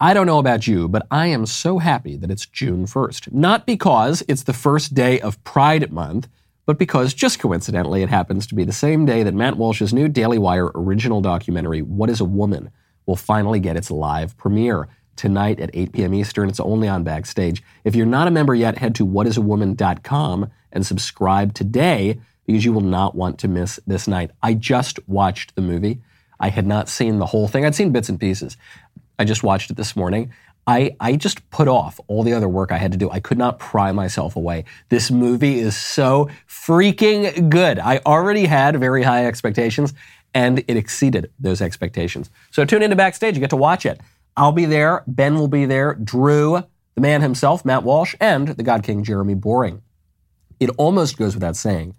I don't know about you, but I am so happy that it's June 1st. Not because it's the first day of Pride Month, but because just coincidentally it happens to be the same day that Matt Walsh's new Daily Wire original documentary, What is a Woman, will finally get its live premiere. Tonight at 8 p.m. Eastern. It's only on Backstage. If you're not a member yet, head to whatisawoman.com and subscribe today because you will not want to miss this night. I just watched the movie. I had not seen the whole thing. I'd seen bits and pieces. I just watched it this morning. I, I just put off all the other work I had to do. I could not pry myself away. This movie is so freaking good. I already had very high expectations, and it exceeded those expectations. So tune into Backstage. You get to watch it. I'll be there. Ben will be there. Drew, the man himself, Matt Walsh, and the God King, Jeremy Boring. It almost goes without saying,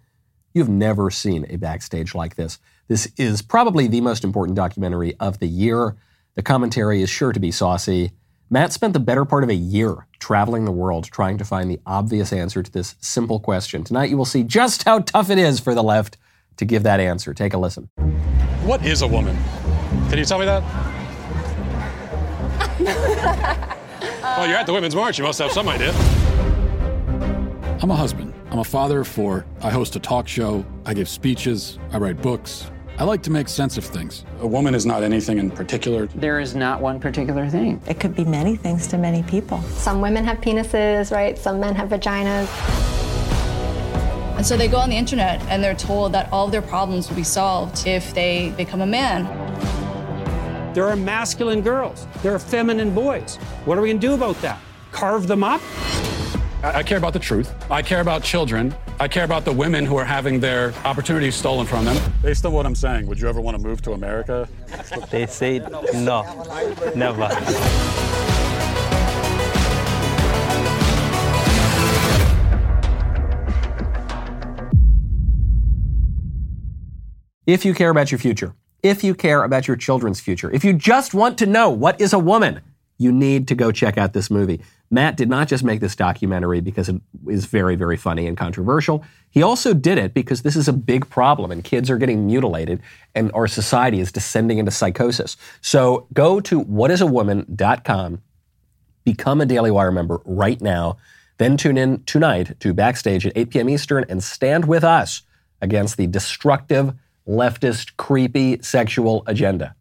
you've never seen a backstage like this. This is probably the most important documentary of the year. The commentary is sure to be saucy. Matt spent the better part of a year traveling the world trying to find the obvious answer to this simple question. Tonight, you will see just how tough it is for the left to give that answer. Take a listen. What is a woman? Can you tell me that? well, you're at the Women's March. You must have some idea. I'm a husband. I'm a father of four. I host a talk show. I give speeches. I write books. I like to make sense of things. A woman is not anything in particular. There is not one particular thing. It could be many things to many people. Some women have penises, right? Some men have vaginas. And so they go on the internet and they're told that all of their problems will be solved if they become a man. There are masculine girls, there are feminine boys. What are we going to do about that? Carve them up? I care about the truth. I care about children. I care about the women who are having their opportunities stolen from them. Based on what I'm saying, would you ever want to move to America? They say no, never. If you care about your future, if you care about your children's future, if you just want to know what is a woman, you need to go check out this movie. Matt did not just make this documentary because it is very, very funny and controversial. He also did it because this is a big problem and kids are getting mutilated and our society is descending into psychosis. So go to whatisawoman.com, become a Daily Wire member right now, then tune in tonight to Backstage at 8 p.m. Eastern and stand with us against the destructive, leftist, creepy sexual agenda.